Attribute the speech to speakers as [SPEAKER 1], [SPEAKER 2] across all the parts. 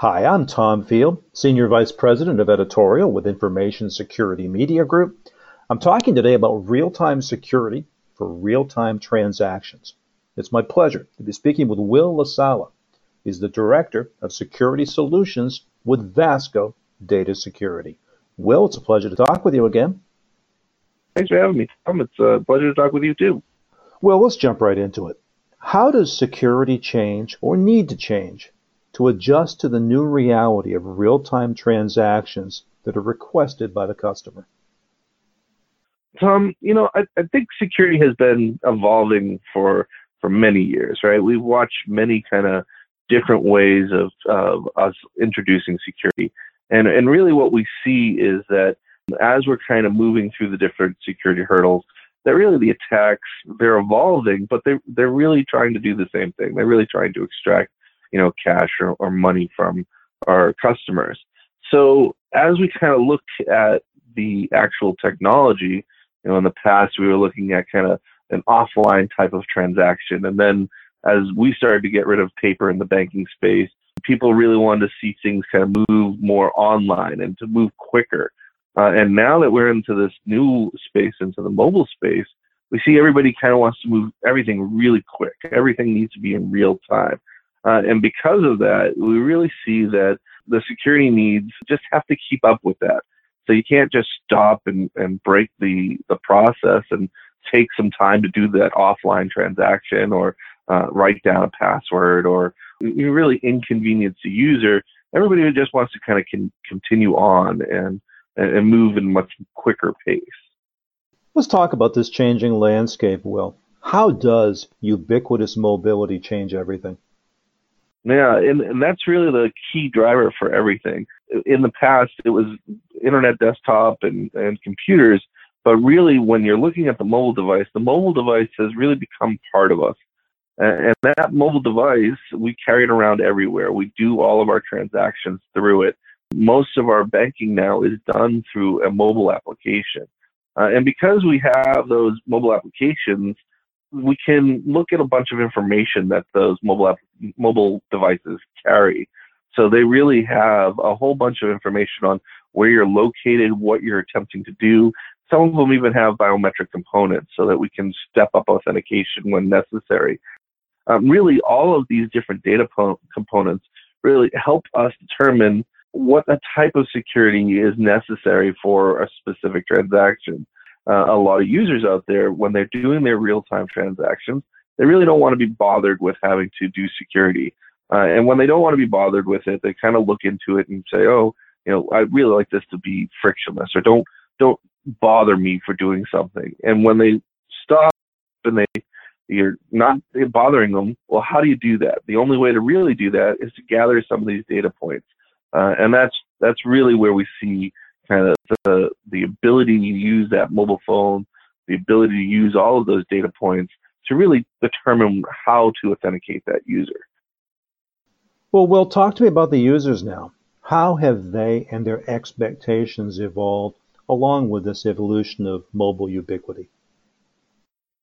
[SPEAKER 1] Hi, I'm Tom Field, Senior Vice President of Editorial with Information Security Media Group. I'm talking today about real time security for real time transactions. It's my pleasure to be speaking with Will LaSala. He's the Director of Security Solutions with Vasco Data Security. Will, it's a pleasure to talk with you again.
[SPEAKER 2] Thanks for having me, Tom. It's a pleasure to talk with you too.
[SPEAKER 1] Well, let's jump right into it. How does security change or need to change to adjust to the new reality of real-time transactions that are requested by the customer?
[SPEAKER 2] Tom, you know, I, I think security has been evolving for for many years, right? We've watched many kind of different ways of, of us introducing security. And, and really what we see is that as we're kind of moving through the different security hurdles, that really the attacks, they're evolving, but they, they're really trying to do the same thing. They're really trying to extract you know, cash or, or money from our customers. So as we kind of look at the actual technology, you know, in the past we were looking at kind of an offline type of transaction, and then as we started to get rid of paper in the banking space, people really wanted to see things kind of move more online and to move quicker. Uh, and now that we're into this new space, into the mobile space, we see everybody kind of wants to move everything really quick. Everything needs to be in real time. Uh, and because of that, we really see that the security needs just have to keep up with that. So you can't just stop and, and break the, the process and take some time to do that offline transaction or uh, write down a password or you really inconvenience the user. Everybody just wants to kind of con- continue on and, and move in much quicker pace.
[SPEAKER 1] Let's talk about this changing landscape, Will. How does ubiquitous mobility change everything?
[SPEAKER 2] Yeah, and, and that's really the key driver for everything. In the past, it was internet desktop and, and computers, but really when you're looking at the mobile device, the mobile device has really become part of us. And, that mobile device, we carry it around everywhere. We do all of our transactions through it. Most of our banking now is done through a mobile application. Uh, and because we have those mobile applications, we can look at a bunch of information that those mobile app, mobile devices carry. So they really have a whole bunch of information on where you're located, what you're attempting to do. Some of them even have biometric components so that we can step up authentication when necessary. Um, really, all of these different data po- components really help us determine what the type of security is necessary for a specific transaction uh, a lot of users out there when they're doing their real-time transactions, they really don't want to be bothered with having to do security. Uh, and when they don't want to be bothered with it, they kind of look into it and say, "Oh, you know, I really like this to be frictionless," or "Don't don't bother me for doing something." And when they stop and they you're not bothering them, well, how do you do that? The only way to really do that is to gather some of these data points, uh, and that's that's really where we see kind of the, the ability to use that mobile phone, the ability to use all of those data points to really determine how to authenticate that user.
[SPEAKER 1] Well, Will, talk to me about the users now. How have they and their expectations evolved along with this evolution of mobile ubiquity?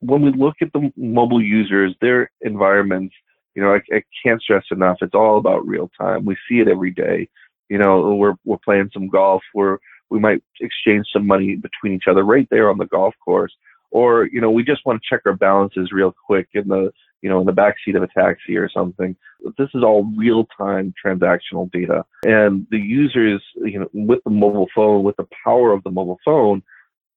[SPEAKER 2] When we look at the mobile users, their environments, you know, I, I can't stress enough, it's all about real time. We see it every day. You know, we're, we're playing some golf, we're we might exchange some money between each other right there on the golf course. Or, you know, we just want to check our balances real quick in the, you know, in the backseat of a taxi or something. This is all real time transactional data. And the users, you know, with the mobile phone, with the power of the mobile phone,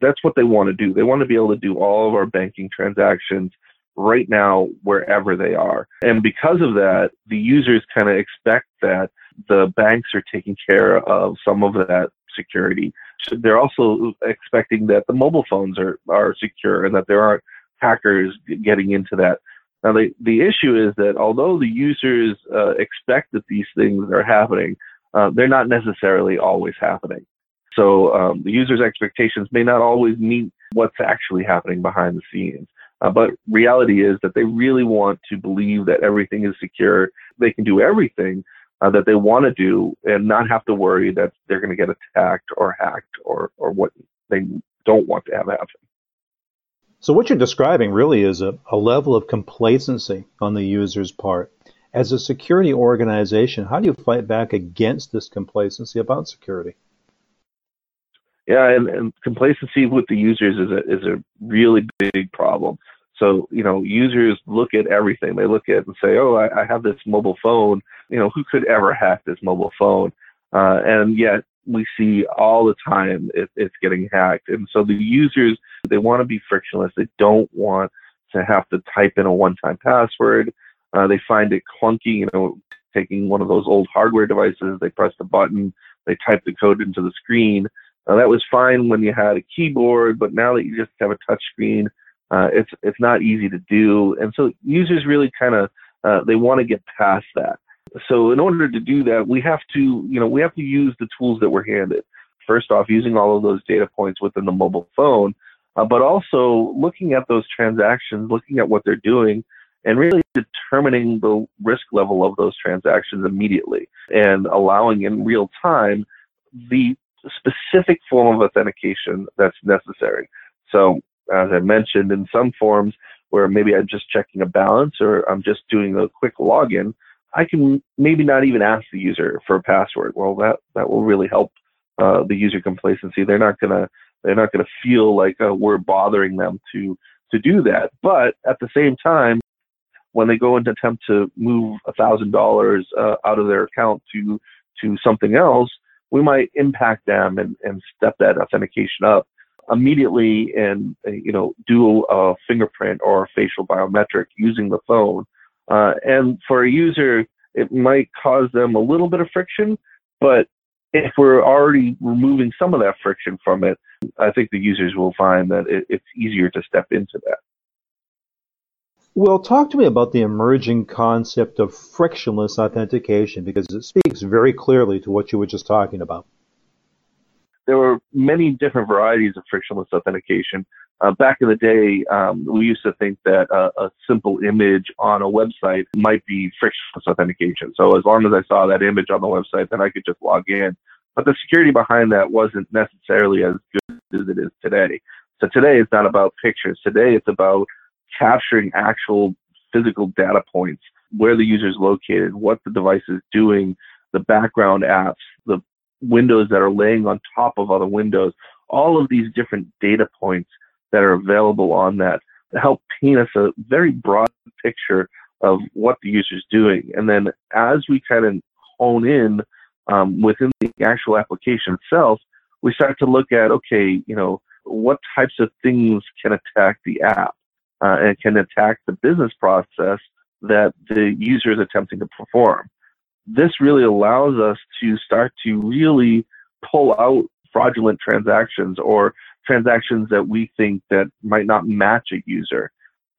[SPEAKER 2] that's what they want to do. They want to be able to do all of our banking transactions right now wherever they are. And because of that, the users kind of expect that the banks are taking care of some of that security. They're also expecting that the mobile phones are, are secure and that there aren't hackers getting into that. Now, the, the issue is that although the users uh, expect that these things are happening, uh, they're not necessarily always happening. So um, the user's expectations may not always meet what's actually happening behind the scenes. Uh, but reality is that they really want to believe that everything is secure. They can do everything, uh, that they want to do and not have to worry that they're going to get attacked or hacked or, or what they don't want to have happen.
[SPEAKER 1] So what you're describing really is a, a level of complacency on the user's part. As a security organization, how do you fight back against this complacency about security?
[SPEAKER 2] Yeah, and, and complacency with the users is a is a really big problem. So, you know, users look at everything. They look at and say, oh, I, I have this mobile phone. You know, who could ever hack this mobile phone? Uh, and yet we see all the time it, it's getting hacked. And so the users, they want to be frictionless. They don't want to have to type in a one-time password. Uh, they find it clunky, you know, taking one of those old hardware devices, they press the button, they type the code into the screen. Uh, that was fine when you had a keyboard, but now that you just have a touch screen, uh, it's it's not easy to do. And so users really kind of uh, they want to get past that. So in order to do that, we have to you know we have to use the tools that we're handed. First off, using all of those data points within the mobile phone, uh, but also looking at those transactions, looking at what they're doing, and really determining the risk level of those transactions immediately and allowing in real time the specific form of authentication that's necessary. So, as I mentioned, in some forms where maybe I'm just checking a balance or I'm just doing a quick login, I can maybe not even ask the user for a password. Well, that that will really help uh, the user complacency. They're not gonna they're not gonna feel like uh, we're bothering them to to do that. But at the same time, when they go and attempt to move a thousand uh, dollars out of their account to to something else, we might impact them and, and step that authentication up immediately and you know do a fingerprint or a facial biometric using the phone. Uh, and for a user, it might cause them a little bit of friction, but if we're already removing some of that friction from it, I think the users will find that it, it's easier to step into that.
[SPEAKER 1] Well, talk to me about the emerging concept of frictionless authentication because it speaks very clearly to what you were just talking about.
[SPEAKER 2] There were many different varieties of frictionless authentication. Uh, back in the day, um, we used to think that uh, a simple image on a website might be frictionless authentication. So as long as I saw that image on the website, then I could just log in. But the security behind that wasn't necessarily as good as it is today. So today it's not about pictures. Today it's about capturing actual physical data points, where the user is located, what the device is doing, the background apps, windows that are laying on top of other windows, all of these different data points that are available on that help paint us a very broad picture of what the user is doing. And then as we kind of hone in um, within the actual application itself, we start to look at, okay, you know, what types of things can attack the app? uh, and can attack the business process that the user is attempting to perform. This really allows us to start to really pull out fraudulent transactions or transactions that we think that might not match a user.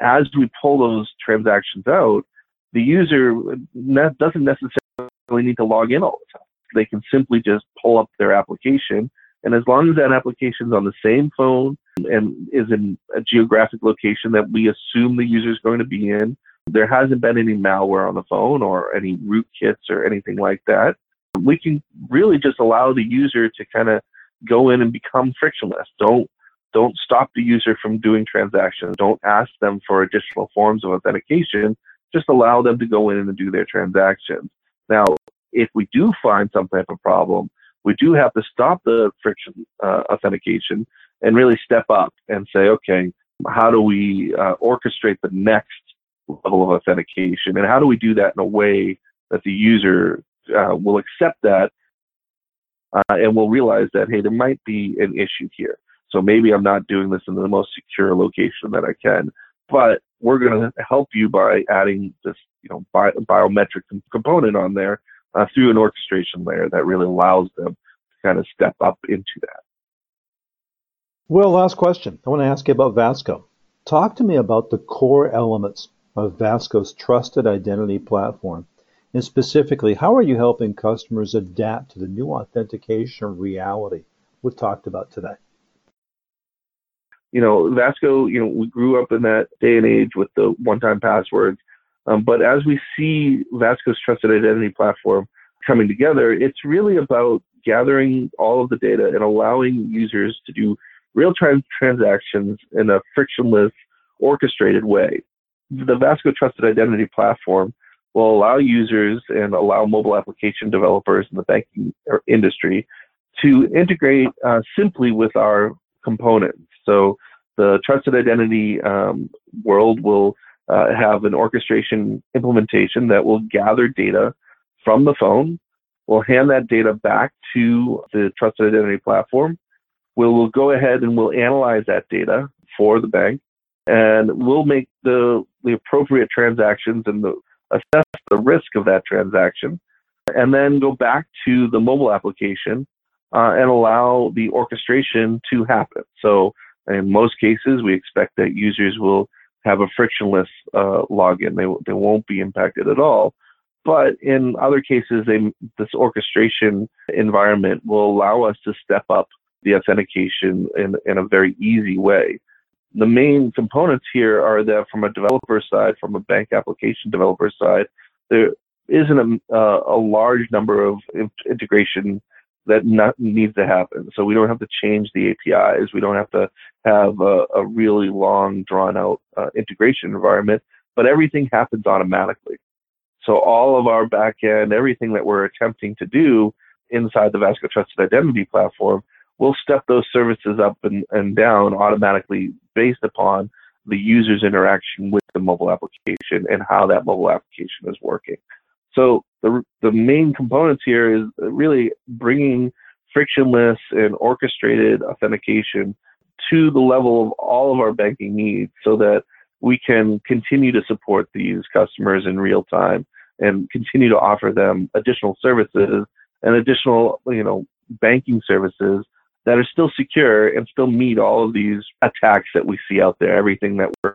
[SPEAKER 2] As we pull those transactions out, the user doesn't necessarily need to log in all the time. They can simply just pull up their application and as long as that application is on the same phone and is in a geographic location that we assume the user is going to be in, there hasn't been any malware on the phone or any rootkits or anything like that. We can really just allow the user to kind of go in and become frictionless. Don't don't stop the user from doing transactions. Don't ask them for additional forms of authentication. Just allow them to go in and do their transactions. Now, if we do find some type of problem, we do have to stop the friction uh, authentication and really step up and say, okay, how do we uh, orchestrate the next level of authentication, and how do we do that in a way that the user uh, will accept that uh, and will realize that hey, there might be an issue here. So maybe I'm not doing this in the most secure location that I can, but we're going to help you by adding this, you know, bi- biometric component on there uh, through an orchestration layer that really allows them to kind of step up into that.
[SPEAKER 1] Well, last question. I want to ask you about Vasco. Talk to me about the core elements of Vasco's trusted identity platform. And specifically, how are you helping customers adapt to the new authentication reality we've talked about today?
[SPEAKER 2] You know, Vasco, you know, we grew up in that day and age with the one time passwords um, but as we see Vasco's trusted identity platform coming together, it's really about gathering all of the data and allowing users to do real-time transactions in a frictionless, orchestrated way. The Vasco Trusted Identity platform will allow users and allow mobile application developers in the banking industry to integrate uh, simply with our components. So the trusted identity um, world will uh, have an orchestration implementation that will gather data from the phone. We'll hand that data back to the trusted identity platform. We'll, we'll go ahead and we'll analyze that data for the bank and we'll make the, the appropriate transactions and the, assess the risk of that transaction and then go back to the mobile application uh, and allow the orchestration to happen. So in most cases, we expect that users will have a frictionless uh, login. They, they won't be impacted at all. But in other cases, they, this orchestration environment will allow us to step up the authentication in, in a very easy way. The main components here are that from a developer side, from a bank application developer side, there isn't a, a large number of integration that not, needs to happen. So we don't have to change the APIs. We don't have to have a, a really long, drawn out uh, integration environment, but everything happens automatically. So all of our backend, everything that we're attempting to do inside the Vasco Trusted Identity platform, we'll step those services up and, and down automatically based upon the user's interaction with the mobile application and how that mobile application is working. So the, the main components here is really bringing frictionless and orchestrated authentication to the level of all of our banking needs so that we can continue to support these customers in real time and continue to offer them additional services and additional, you know, banking services that are still secure and still meet all of these attacks that we see out there, everything that we're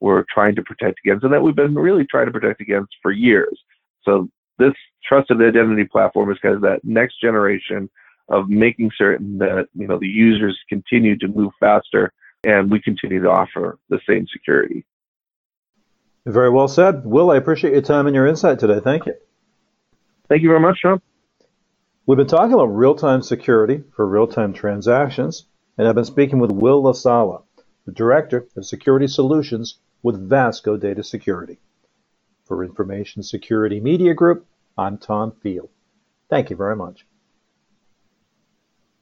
[SPEAKER 2] we're trying to protect against and that we've been really trying to protect against for years. So this trusted identity platform is kind of that next generation of making certain that you know the users continue to move faster and we continue to offer the same security.
[SPEAKER 1] Very well said. Will, I appreciate your time and your insight today. Thank you.
[SPEAKER 2] Thank you very much, Sean.
[SPEAKER 1] We've been talking about real-time security for real-time transactions, and I've been speaking with Will LaSala, the Director of Security Solutions with Vasco Data Security. For Information Security Media Group, I'm Tom Field. Thank you very much.